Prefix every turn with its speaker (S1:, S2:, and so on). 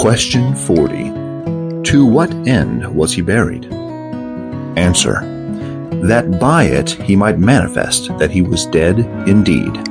S1: Question 40. To what end was he buried? Answer. That by it he might manifest that he was dead indeed.